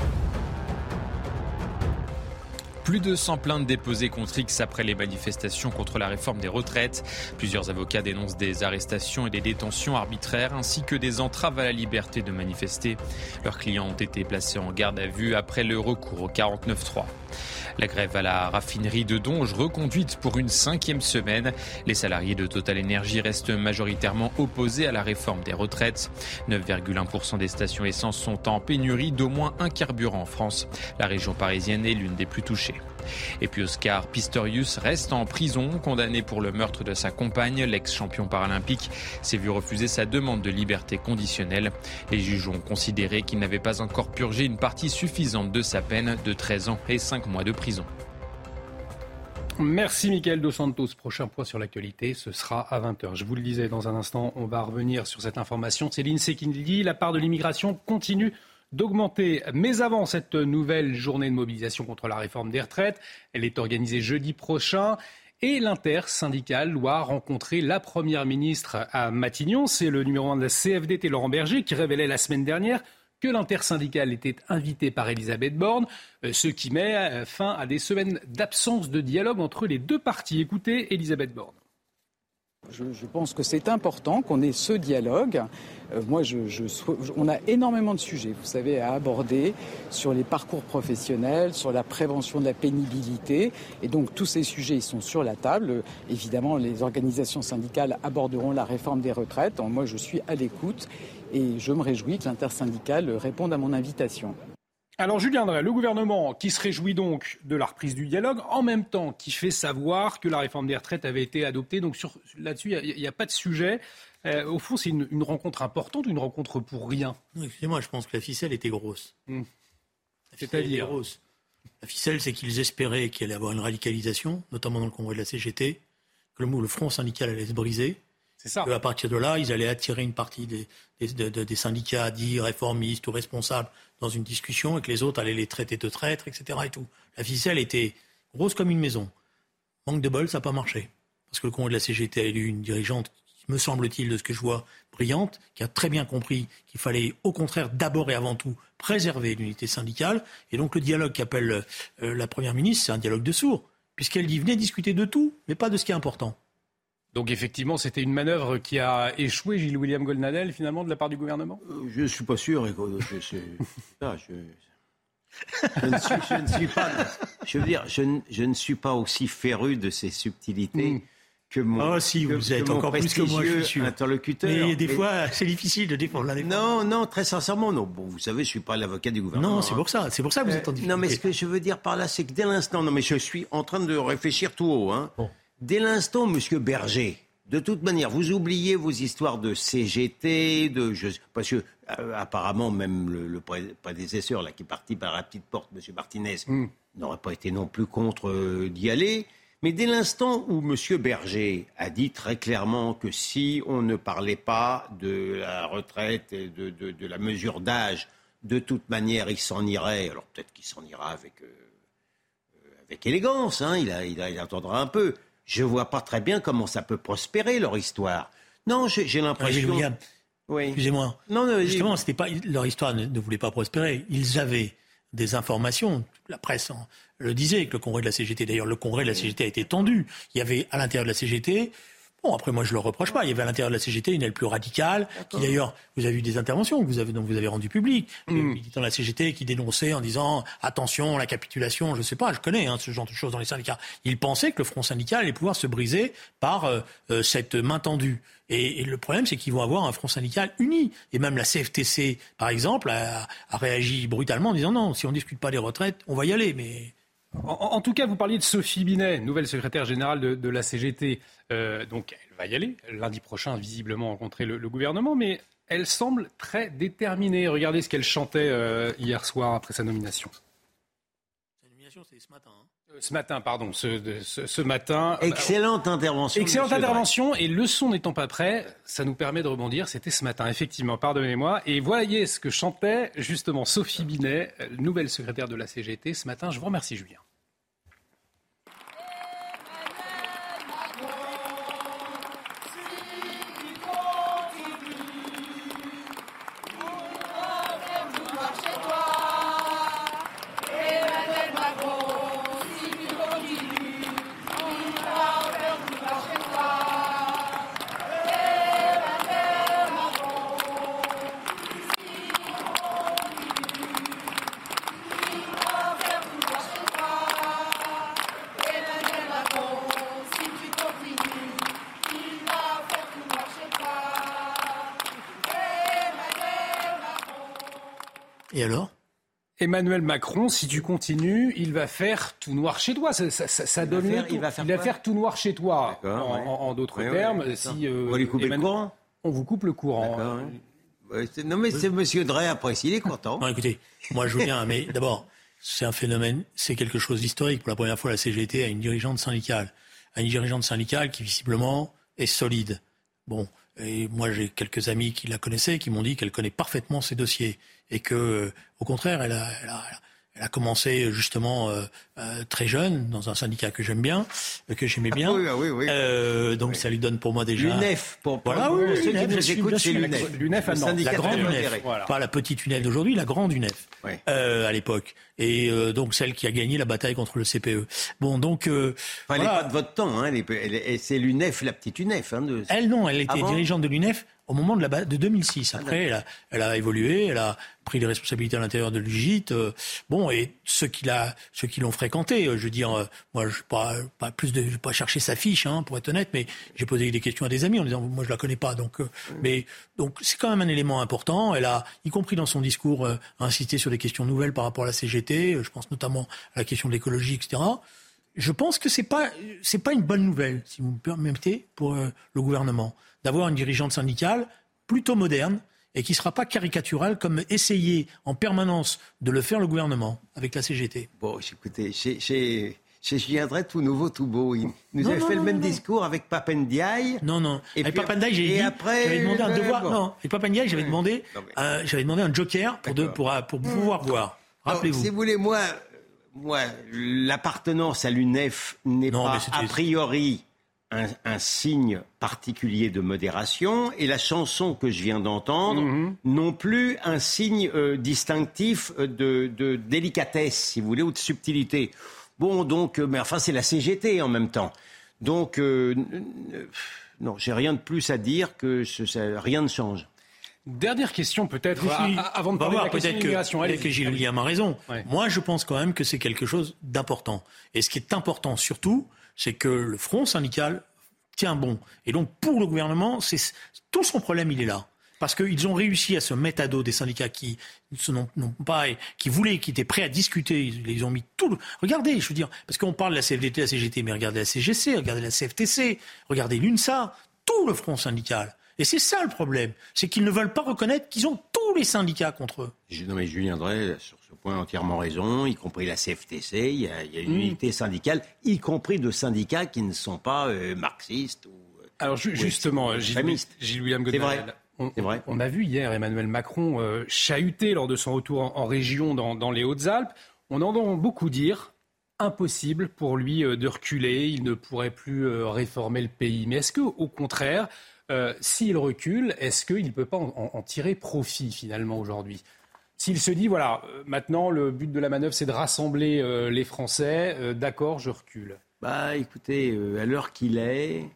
Plus de 100 plaintes déposées contre X après les manifestations contre la réforme des retraites. Plusieurs avocats dénoncent des arrestations et des détentions arbitraires ainsi que des entraves à la liberté de manifester. Leurs clients ont été placés en garde à vue après le recours au 49-3. La grève à la raffinerie de Donge reconduite pour une cinquième semaine. Les salariés de Total Energy restent majoritairement opposés à la réforme des retraites. 9,1% des stations essence sont en pénurie d'au moins un carburant en France. La région parisienne est l'une des plus touchées. Et puis Oscar Pistorius reste en prison, condamné pour le meurtre de sa compagne, l'ex-champion paralympique, s'est vu refuser sa demande de liberté conditionnelle. Les juges ont considéré qu'il n'avait pas encore purgé une partie suffisante de sa peine de 13 ans et 5 mois de prison. Merci Mickaël Dos Santos. Prochain point sur l'actualité, ce sera à 20h. Je vous le disais dans un instant, on va revenir sur cette information. Qui dit la part de l'immigration continue d'augmenter. Mais avant cette nouvelle journée de mobilisation contre la réforme des retraites, elle est organisée jeudi prochain. Et l'intersyndicale doit rencontrer la Première ministre à Matignon. C'est le numéro 1 de la CFDT, Laurent Berger, qui révélait la semaine dernière que l'intersyndicale était invitée par Elisabeth Borne, euh, ce qui met euh, fin à des semaines d'absence de dialogue entre les deux parties. Écoutez Elisabeth Borne. Je, pense que c'est important qu'on ait ce dialogue. Euh, moi, on a énormément de sujets, vous savez, à aborder sur les parcours professionnels, sur la prévention de la pénibilité. Et donc, tous ces sujets, sont sur la table. Évidemment, les organisations syndicales aborderont la réforme des retraites. moi, je suis à l'écoute et je me réjouis que l'intersyndicale réponde à mon invitation. Alors Julien Drey, le gouvernement qui se réjouit donc de la reprise du dialogue, en même temps qui fait savoir que la réforme des retraites avait été adoptée. Donc là-dessus, il n'y a, pas de sujet. Euh, au fond, c'est une, rencontre importante, une rencontre pour rien. Excusez-moi, je pense que la ficelle était grosse. Hmm. C'est-à-dire grosse. La ficelle, c'est qu'ils espéraient qu'il allait y avoir une radicalisation, notamment dans le congrès de la CGT, que le, le front syndical allait se briser, à partir de là, ils allaient attirer une partie des, des, syndicats dits réformistes ou responsables dans une discussion et que les autres allaient les traiter de traîtres, etc. Et tout. La ficelle était grosse comme une maison. Manque de bol, ça n'a pas marché. Parce que le congrès de la CGT a élu une dirigeante, me semble-t-il, de ce que je vois, brillante, qui a très bien compris qu'il fallait au contraire d'abord et avant tout préserver l'unité syndicale. Et donc le dialogue qu'appelle euh, la Première ministre, c'est un dialogue de sourds, puisqu'elle dit venez discuter de tout, mais pas de ce qui est important. Donc effectivement, c'était une manœuvre qui a échoué, Gilles William Goldnadel, finalement, de la part du gouvernement? Euh, Je ne suis pas sûr. Je, ne suis, pas. Je veux dire, je, ne suis pas aussi féru de ces subtilités. Hmm. Que mon, oh, si, vous êtes encore plus que moi, je suis interlocuteur. Mais des fois, c'est difficile de défendre Non, non, très sincèrement, non. Bon, vous savez, je suis pas l'avocat du gouvernement. Non, c'est pour ça. C'est pour ça que vous êtes en difficulté. Non, mais ce que je veux dire par là, c'est que dès l'instant, non, mais je suis en train de réfléchir tout haut. Hein. Bon. Dès l'instant, Monsieur Berger, de toute manière, vous oubliez vos histoires de CGT, de parce que euh, apparemment même le, prédécesseur là qui est parti par la petite porte, M. Martinez, hmm. n'aurait pas été non plus contre euh, d'y aller. Mais dès l'instant où M. Berger a dit très clairement que si on ne parlait pas de la retraite et de, la mesure d'âge, de toute manière, il s'en irait. Alors peut-être qu'il s'en ira avec, euh, avec élégance, hein, il, il attendra un peu je ne vois pas très bien comment ça peut prospérer, leur histoire. Non, j'ai l'impression... Oui. Excusez-moi. Non, non, Justement, c'était pas leur histoire ne, voulait pas prospérer. Ils avaient des informations. La presse le disait que le congrès de la CGT. D'ailleurs, le congrès de la CGT a été tendu. Il y avait à l'intérieur de la CGT Bon, après, moi, je le reproche pas. Il y avait à l'intérieur de la CGT une aile plus radicale, qui d'ailleurs, vous avez eu des interventions que vous avez, donc vous avez rendu public. Mm. Dans la CGT qui dénonçait en disant attention, la capitulation, je sais pas, je connais hein, ce genre de choses dans les syndicats. Il pensait que le front syndical allait pouvoir se briser par euh, euh, cette main tendue. Et, le problème, c'est qu'ils vont avoir un front syndical uni. Et même la CFTC, par exemple, a, réagi brutalement en disant non, si on ne discute pas des retraites, on va y aller. Mais en, tout cas, vous parliez de Sophie Binet, nouvelle secrétaire générale de, la CGT. Euh, donc, elle va y aller lundi prochain, visiblement rencontrer le, gouvernement, mais elle semble très déterminée. Regardez ce qu'elle chantait euh, hier soir après sa nomination. Sa nomination, c'est ce matin. Hein. Euh, ce matin, pardon, ce, matin. Excellente intervention. Excellente intervention. Et le son n'étant pas prêt, ça nous permet de rebondir. C'était ce matin, effectivement, pardonnez-moi. Et voyez ce que chantait justement Sophie Binet, nouvelle secrétaire de la CGT, ce matin. Je vous remercie, Julien. Emmanuel Macron, si tu continues, il va faire tout noir chez toi. Ça, donne il, va faire, tout noir chez toi. En, d'autres termes, si euh, on va lui couper le courant? On vous coupe le courant. non mais c'est Monsieur Drey après, il est content. non, écoutez, moi je veux bien, mais d'abord, c'est un phénomène, c'est quelque chose d'historique. Pour la première fois, la CGT a une dirigeante syndicale, a une dirigeante syndicale qui visiblement est solide. Bon, et moi j'ai quelques amis qui la connaissaient, qui m'ont dit qu'elle connaît parfaitement ses dossiers. Et que, euh, au contraire, elle a, elle a, elle a commencé justement euh, euh, très jeune dans un syndicat que j'aime bien, euh, que j'aimais bien. Ah oui, oui, oui. Euh, donc ça lui donne pour moi déjà. L'UNEF, pour, pour voilà, oui, ceux qui nous écoutent, c'est l'UNEF. L'UNEF, la grande UNEF. Voilà. pas la petite UNEF d'aujourd'hui, la grande UNEF euh, à l'époque, et euh, donc celle qui a gagné la bataille contre le CPE. Bon, donc euh, Enfin, elle n'est voilà. pas de votre temps, hein, elle est- elle est- c'est l'UNEF, la petite UNEF. Hein, de... Elle, non, elle était dirigeante de l'UNEF au moment de, la, de 2006. Après, elle a, elle a évolué, elle a pris des responsabilités à l'intérieur de l'UGIT. euh, bon, et ceux qui, l'a, ceux qui l'ont fréquenté, euh, je veux dire, euh, moi, je pas, pas, plus de, j'ai pas cherché sa fiche, hein, pour être honnête, mais j'ai posé des questions à des amis en disant, moi, je la connais pas. Donc, euh, mais, donc, c'est quand même un élément important. Elle a, y compris dans son discours, euh, insisté sur des questions nouvelles par rapport à la CGT. euh, Je pense notamment à la question de l'écologie, etc. Je pense que c'est pas c'est pas une bonne nouvelle, si vous me permettez, pour euh, le gouvernement, d'avoir une dirigeante syndicale plutôt moderne et qui sera pas caricaturale comme essayé en permanence de le faire le gouvernement avec la CGT. Bon, écoutez, chez, chez, Julien Drey, tout nouveau, tout beau. Il nous Non, avait non, fait non, le même discours avec Papendiaï. Non, non. Et avec j'ai et après, j'avais demandé un ben, devoir. bon. Non, avec Papandaï, j'avais demandé, euh, j'avais demandé un joker pour, de, D'accord. pour, pour pouvoir voir. Rappelez-vous. si vous voulez, moi, moi l'appartenance à l'UNEF n'est pas a priori un, un signe particulier de modération et la chanson que je viens d'entendre Mhm. non plus un signe euh, distinctif euh, de, de délicatesse, si vous voulez, ou de subtilité. Bon, donc, euh, mais enfin, c'est la CGT en même temps. Donc, euh, non, j'ai rien de plus à dire que ce- ça- rien ne change. Dernière question peut-être, Je suis- a- a- avant de va parler de voir, la question peut-être que, Gilles William a raison. Ouais. Moi, je pense quand même que c'est quelque chose d'important. Et ce qui est important surtout, c'est que le front syndical tient bon. Et donc, pour le gouvernement, c'est tout son problème, il est là. Parce qu'ils ont réussi à se mettre à dos des syndicats qui n'ont pas, qui voulaient, qui étaient prêts à discuter. Ils, ils ont mis tout. Le... Regardez, je veux dire, parce qu'on parle de la CFDT, la CGT, mais regardez la CGC, regardez la CFTC, regardez l'UNSA, tout le front syndical. Et c'est ça le problème, c'est qu'ils ne veulent pas reconnaître qu'ils ont tous les syndicats contre eux. Non mais Julien Drey, sur ce point, entièrement raison, y compris la CFTC, il y a, il y a une unité syndicale, y compris de syndicats qui ne sont pas euh, marxistes ou... euh, Alors ju- justement, c'est Gilles, extrémiste. Gilles William C'est Godin, vrai. On, vrai. on a vu hier Emmanuel Macron euh, chahuter lors de son retour en, en région dans, dans les Hautes-Alpes. On entend beaucoup dire impossible pour lui euh, de reculer, il ne pourrait plus euh, réformer le pays. Mais est-ce que, au contraire, euh, s'il recule, est-ce qu'il ne peut pas en, tirer profit finalement aujourd'hui? S'il se dit, voilà, euh, maintenant le but de la manœuvre c'est de rassembler euh, les Français, euh, d'accord, je recule. Bah écoutez, à l'heure qu'il est,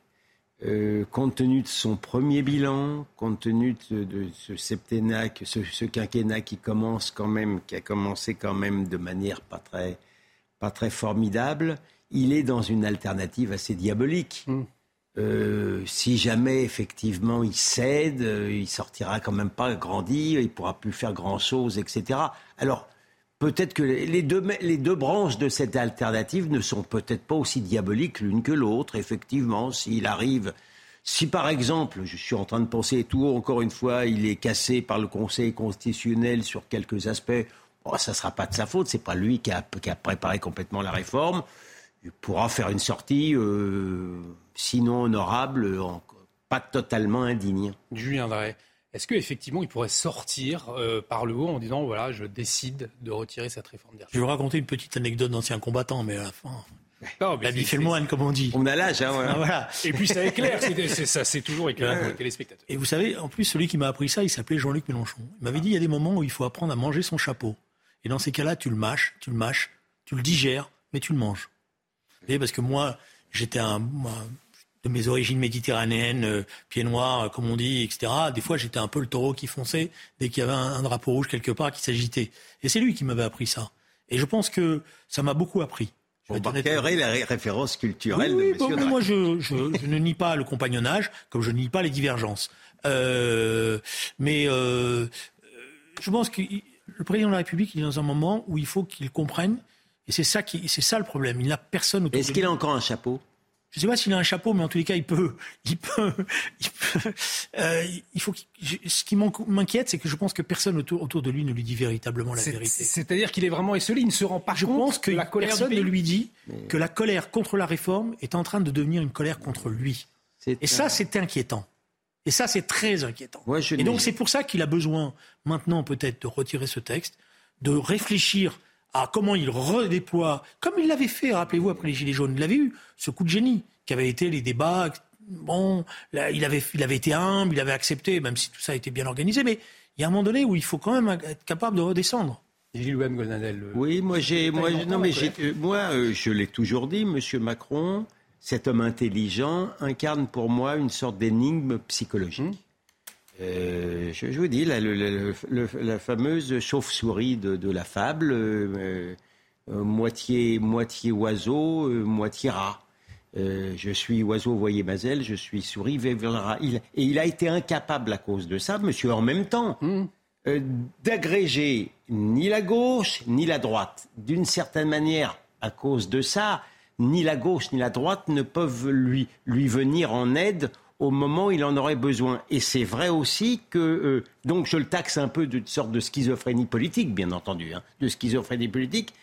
compte tenu de son premier bilan, compte tenu de, de ce septennat, ce, ce quinquennat qui commence quand même, qui a commencé quand même de manière pas très, pas très formidable, il est dans une alternative assez diabolique. Mm. Euh, si jamais effectivement il cède, euh, il sortira quand même pas grandi, il pourra plus faire grand chose, etc. Alors peut-être que les deux, branches de cette alternative ne sont peut-être pas aussi diaboliques l'une que l'autre. Effectivement, s'il arrive, si par exemple, je suis en train de penser tout haut, encore une fois, il est cassé par le Conseil constitutionnel sur quelques aspects, bon, ça ne sera pas de sa faute, c'est pas lui qui a préparé complètement la réforme. Il pourra faire une sortie, euh, sinon honorable, en- pas totalement indigne. Julien Drey, est-ce qu'effectivement il pourrait sortir euh, par le haut en disant voilà, je décide de retirer cette réforme des Je vais vous raconter une petite anecdote d'ancien combattant, mais à la fin, Non, mais la vie fait le moine, comme on dit. On a l'âge, hein, voilà. Voilà. Et puis ça éclaire, c'est, c'est- ça c'est toujours éclairant pour les téléspectateurs. Et vous savez, en plus, celui qui m'a appris ça, il s'appelait Jean-Luc Mélenchon. Il m'avait dit, il y a des moments où il faut apprendre à manger son chapeau. Et dans ces cas-là, tu le mâches, tu le mâches, tu le digères, mais tu le manges. Voyez, parce que moi, j'étais un, de mes origines méditerranéennes, euh, pieds noirs, euh, comme on dit, etc. Des fois, j'étais un peu le taureau qui fonçait dès qu'il y avait un, un drapeau rouge quelque part qui s'agitait. Et c'est lui qui m'avait appris ça. Et je pense que ça m'a beaucoup appris. Honnête marquerait la ré- référence culturelle oui, oui, de bon, Monsieur moi, je, je- je ne nie pas le compagnonnage, comme je ne nie pas les divergences. Euh, mais euh, je pense que le président de la République il est dans un moment où il faut qu'il comprenne, et c'est ça qui, c'est ça le problème. Il n'a personne autour Est-ce qu'il a encore un chapeau? Je ne sais pas s'il a un chapeau, mais en tous les cas, il peut. Il peut. Il, peut, euh, il faut. ce qui m'inquiète, c'est que je pense que personne autour, autour de lui ne lui dit véritablement la vérité. C'est-à-dire qu'il est vraiment esselé, il ne se rend pas je compte. Je pense que la colère personne ne lui dit que la colère contre la réforme est en train de devenir une colère contre lui. Et ça, c'est inquiétant. Et ça, c'est très inquiétant. et donc, c'est pour ça qu'il a besoin maintenant peut-être de retirer ce texte, de réfléchir à comment il redéploie, comme il l'avait fait, rappelez-vous, après les Gilets jaunes. Il avait eu ce coup de génie qui avait été les débats. Bon, il, avait, il avait été humble, il avait accepté, même si tout ça a été bien organisé. Mais il y a un moment donné où il faut quand même être capable de redescendre. Gilles Oui, moi, j'ai, moi, non, mais euh, moi, euh, je l'ai toujours dit, Monsieur Macron, cet homme intelligent incarne pour moi une sorte d'énigme psychologique. Hum. Euh, je, vous dis, la, la fameuse chauve-souris de, la fable, euh, euh, moitié, moitié oiseau, moitié rat. je suis oiseau, voyez Mazel, je suis souris. Il, et il a été incapable à cause de ça, monsieur, en même temps, hmm. d'agréger ni la gauche ni la droite. D'une certaine manière, à cause de ça, ni la gauche ni la droite ne peuvent lui, lui venir en aide au moment où il en aurait besoin. Et c'est vrai aussi que, euh, donc je le taxe un peu d'une sorte de schizophrénie politique, bien entendu, hein, de schizophrénie politique.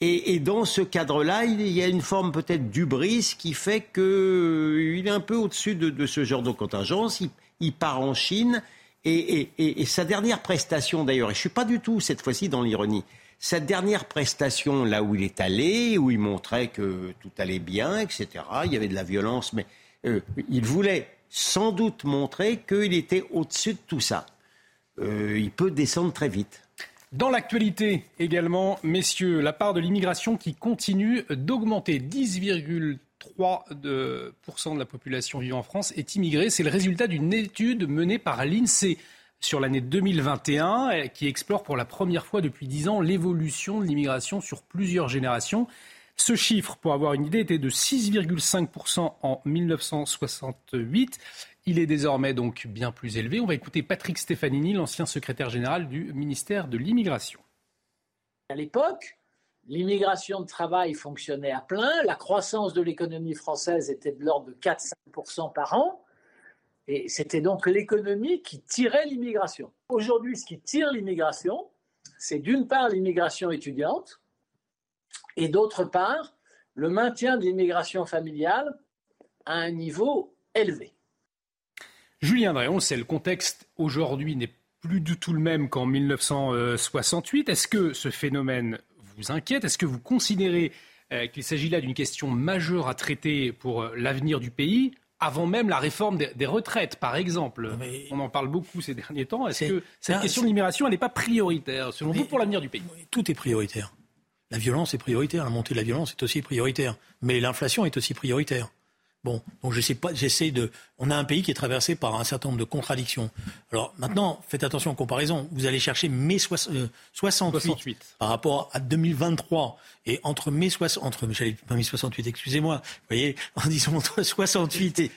Et, dans ce cadre-là, il y a une forme peut-être d'ubris qui fait qu'il euh, est un peu au-dessus de, ce genre de contingence. Il, part en Chine et, sa dernière prestation, d'ailleurs, et je suis pas du tout cette fois-ci dans l'ironie, sa dernière prestation, là où il est allé, où il montrait que tout allait bien, etc., il y avait de la violence, mais euh, il voulait sans doute montrer qu'il était au-dessus de tout ça. Euh, il peut descendre très vite. Dans l'actualité également, messieurs, la part de l'immigration qui continue d'augmenter. 10,3% de, de la population vivant en France est immigrée. C'est le résultat d'une étude menée par l'INSEE sur l'année 2021 qui explore pour la première fois depuis 10 ans l'évolution de l'immigration sur plusieurs générations. Ce chiffre, pour avoir une idée, était de 6,5% en 1968. Il est désormais donc bien plus élevé. On va écouter Patrick Stefanini, l'ancien secrétaire général du ministère de l'Immigration. À l'époque, l'immigration de travail fonctionnait à plein. La croissance de l'économie française était de l'ordre de 4-5% par an. Et c'était donc l'économie qui tirait l'immigration. Aujourd'hui, ce qui tire l'immigration, c'est d'une part l'immigration étudiante, et d'autre part, le maintien de l'immigration familiale à un niveau élevé. Julien Drey, on sait, le contexte aujourd'hui n'est plus du tout le même qu'en 1968. Est-ce que ce phénomène vous inquiète? Est-ce que vous considérez euh, qu'il s'agit là d'une question majeure à traiter pour euh, l'avenir du pays avant même la réforme des, retraites, par exemple? On en parle beaucoup ces derniers temps. Est-ce que cette question de l'immigration, n'est pas prioritaire, selon vous, pour l'avenir du pays? Tout est prioritaire. La violence est prioritaire, la montée de la violence est aussi prioritaire, mais l'inflation est aussi prioritaire. Bon, donc je sais pas, j'essaie de. On a un pays qui est traversé par un certain nombre de contradictions. Alors maintenant, faites attention aux comparaisons. Vous allez chercher mai 68, 68, euh, par rapport à 2023 et entre mai 60, entre j'allais pas mai 68, excusez-moi. Vous voyez, en disant entre 68 et,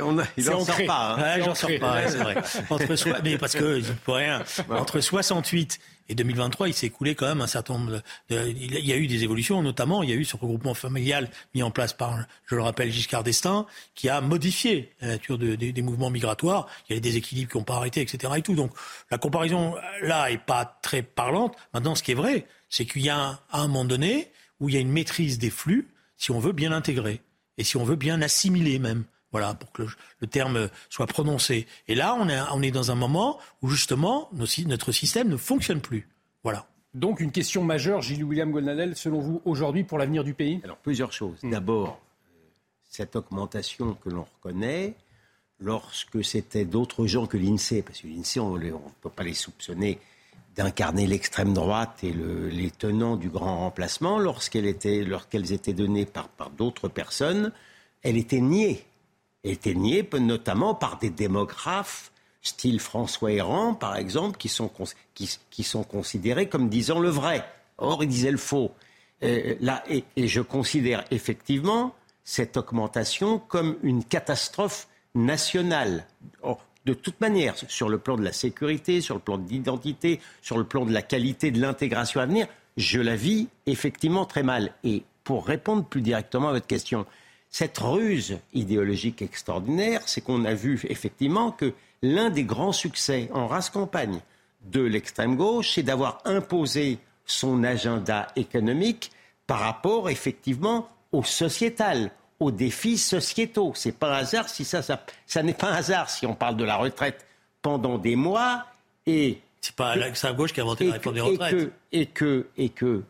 on a, il en sort pas. Hein. Ouais, j'en sors pas, c'est vrai. Entre mais parce que je peux rien. Entre 68 et 2023, il s'est écoulé quand même un certain nombre de, Il y a eu des évolutions, notamment il y a eu ce regroupement familial mis en place par, je le rappelle, Giscard d'Estaing, qui a modifié la nature des mouvements migratoires. Il y a des déséquilibres qui n'ont pas arrêté, etc. Et tout. Donc la comparaison là est pas très parlante. Maintenant, ce qui est vrai, c'est qu'il y a à un moment donné où il y a une maîtrise des flux, si on veut bien l'intégrer et si on veut bien assimiler même. Voilà, pour que le, terme soit prononcé. Et là, on est, on est dans un moment où justement notre système ne fonctionne plus. Voilà. Donc une question majeure, Gilles William Goldnadel, selon vous, aujourd'hui pour l'avenir du pays? Alors plusieurs choses. Hmm. D'abord, cette augmentation que l'on reconnaît, lorsque c'était d'autres gens que l'INSEE, parce que l'INSEE, on ne peut pas les soupçonner d'incarner l'extrême droite et les tenants du grand remplacement, lorsqu'elles étaient, lorsqu'elles étaient données par, par d'autres personnes, elle était niée était niée notamment par des démographes, style François Héran, par exemple, qui sont, qui, sont considérés comme disant le vrai. Or, ils disaient le faux. Euh, là, et, je considère effectivement cette augmentation comme une catastrophe nationale. de toute manière, sur le plan de la sécurité, sur le plan de l'identité, sur le plan de la qualité de l'intégration à venir, je la vis effectivement très mal. Et pour répondre plus directement à votre question, cette ruse idéologique extraordinaire, c'est qu'on a vu effectivement que l'un des grands succès en race campagne de l'extrême gauche, c'est d'avoir imposé son agenda économique par rapport effectivement au sociétal, aux défis sociétaux. C'est pas un hasard si ça, ça, ça n'est pas un hasard si on parle de la retraite pendant des mois et c'est pas l'extrême gauche qui a inventé la réforme des retraites. Et que, et que,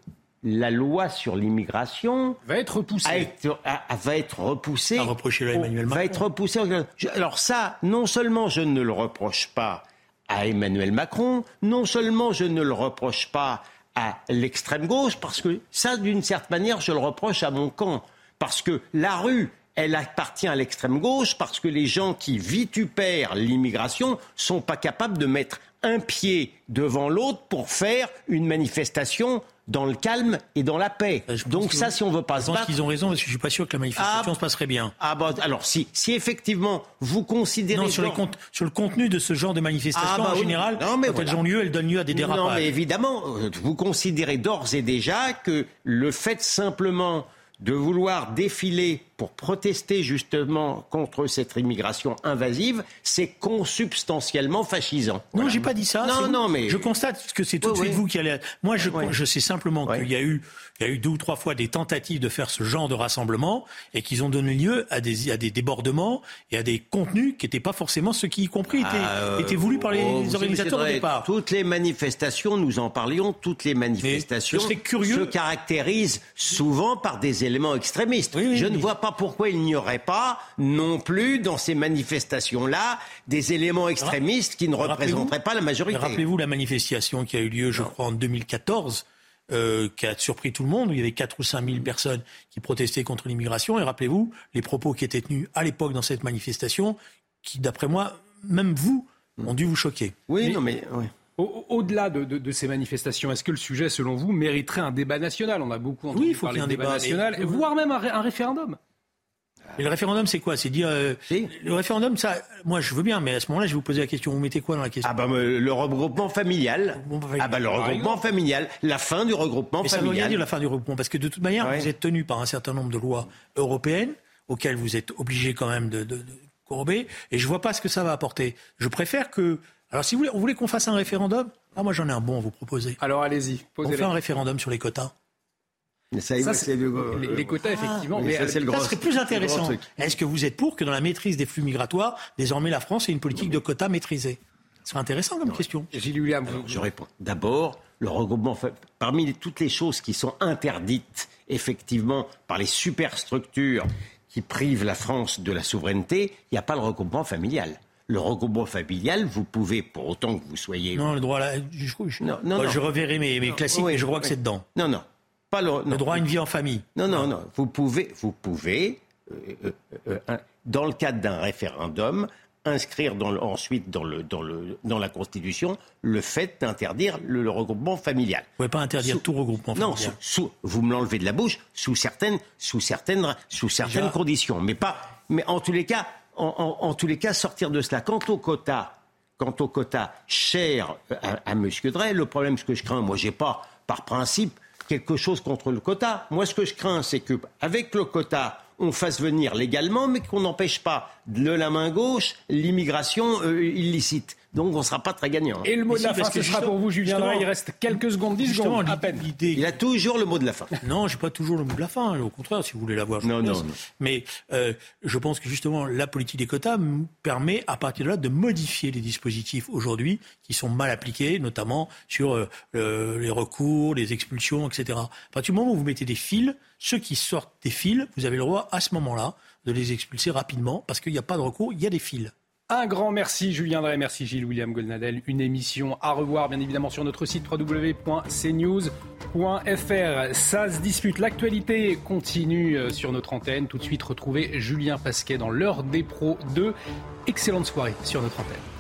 la loi sur l'immigration va être repoussée. va être repoussée. À reprocher à Emmanuel Macron. Va être repoussée. Alors ça, non seulement je ne le reproche pas à Emmanuel Macron, non seulement je ne le reproche pas à l'extrême gauche, parce que ça, d'une certaine manière, je le reproche à mon camp. Parce que la rue, elle appartient à l'extrême gauche, parce que les gens qui vitupèrent l'immigration sont pas capables de mettre un pied devant l'autre pour faire une manifestation dans le calme et dans la paix. Euh, Donc ça, si on veut pas je se pense qu'ils ont raison, parce que je suis pas sûr que la manifestation ah, se passerait bien. Ah bah, alors si, si effectivement vous considérez... Non, sur, les sur le contenu de ce genre de manifestation, ah, bah en général, non, mais quand elles ont lieu, elles donnent lieu à des dérapages. Non, mais évidemment, vous considérez d'ores et déjà que le fait simplement de vouloir défiler pour protester justement contre cette immigration invasive, c'est consubstantiellement fascisant. Non, j'ai pas dit ça. Non, non, mais je constate que c'est tout de suite vous qui allez. Moi, je, je sais simplement qu'il y a eu, il y a eu deux ou trois fois des tentatives de faire ce genre de rassemblement et qu'ils ont donné lieu à des, à des débordements et à des contenus qui n'étaient pas forcément ceux qui, y compris, étaient, ah, étaient voulus par les oh, organisateurs au départ. Toutes les manifestations, nous en parlions, toutes les manifestations curieux. se caractérisent souvent par des éléments extrémistes. je ne vois pas pourquoi il n'y aurait pas non plus dans ces manifestations-là des éléments extrémistes qui ne représenteraient pas la majorité. Rappelez-vous la manifestation qui a eu lieu, je crois, en 2014. Euh, qui a surpris tout le monde. Il y avait 4 ou 5 000 personnes qui protestaient contre l'immigration. Et rappelez-vous les propos qui étaient tenus à l'époque dans cette manifestation, qui, d'après moi, même vous, ont dû vous choquer. Oui, non, mais. Au-delà de, ces manifestations, est-ce que le sujet, selon vous, mériterait un débat national? On a beaucoup entendu oui, il faut parler un débat, national, voire même un référendum. Et le référendum, c'est quoi? C'est dire euh, le référendum, ça, moi, je veux bien, mais à ce moment-là, je vais vous poser la question. Vous mettez quoi dans la question? Ah bah le regroupement familial. Ah bah le regroupement familial, la fin du regroupement mais familial. Ça veut rien dire la fin du regroupement, parce que de toute manière, vous êtes tenu par un certain nombre de lois européennes auxquelles vous êtes obligé quand même de, de, de courber, et je vois pas ce que ça va apporter. Je préfère que, alors si vous voulez, on voulez qu'on fasse un référendum, ah moi j'en ai un bon à vous proposer. Alors allez-y, On fait un référendum sur les quotas. Ça, les, quotas, ah, effectivement. mais, ça, le serait plus intéressant. Est-ce que vous êtes pour que dans la maîtrise des flux migratoires, désormais la France ait une politique de quotas maîtrisée? Ce serait intéressant comme question. Gilles William, je réponds. D'abord, le regroupement, parmi toutes les choses qui sont interdites, effectivement, par les superstructures qui privent la France de la souveraineté, il n'y a pas le regroupement familial le regroupement familial, vous pouvez, pour autant que vous soyez. Non, le droit là. Je, non, non, je reverrai mes, mes classiques, mais je crois que c'est dedans. Non, non le, droit à une vie en famille. Non, non, non. Vous pouvez, vous pouvez euh, euh, euh, dans le cadre d'un référendum, inscrire ensuite dans, le, dans, le, dans la Constitution le fait d'interdire le, regroupement familial. Vous ne pouvez pas interdire tout regroupement familial. Non, sous, vous me l'enlevez de la bouche sous certaines, sous certaines, sous certaines conditions. Mais, pas, mais en, tous les cas, en, tous les cas, sortir de cela. Quant au quota, quant au quota cher à, à M. Drey, le problème, ce que je crains, moi, j'ai pas, par principe, quelque chose contre le quota. Moi, ce que je crains, c'est qu'avec le quota, on fasse venir légalement, mais qu'on n'empêche pas de la main gauche l'immigration euh, illicite. Donc on ne sera pas très gagnant. Et le mot de la fin, ce sera pour vous, Julien Il reste quelques secondes, 10 secondes à peine. Il a toujours le mot de la fin. Non, je n'ai pas toujours le mot de la fin. Au contraire, si vous voulez l'avoir, je non, non, non, Mais euh, je pense que justement, la politique des quotas permet, à partir de là, de modifier les dispositifs aujourd'hui qui sont mal appliqués, notamment sur euh, les recours, les expulsions, etc. À partir du moment où vous mettez des fils, ceux qui sortent des fils, vous avez le droit à ce moment-là de les expulser rapidement parce qu'il n'y a pas de recours, il y a des fils. Un grand merci Julien Drey, merci Gilles William Goldnadel. Une émission à revoir bien évidemment sur notre site www.cnews.fr. Ça se dispute. L'actualité continue euh, sur notre antenne. Tout de suite, retrouvez Julien Pasquet dans l'heure des pros 2. Excellente soirée sur notre antenne.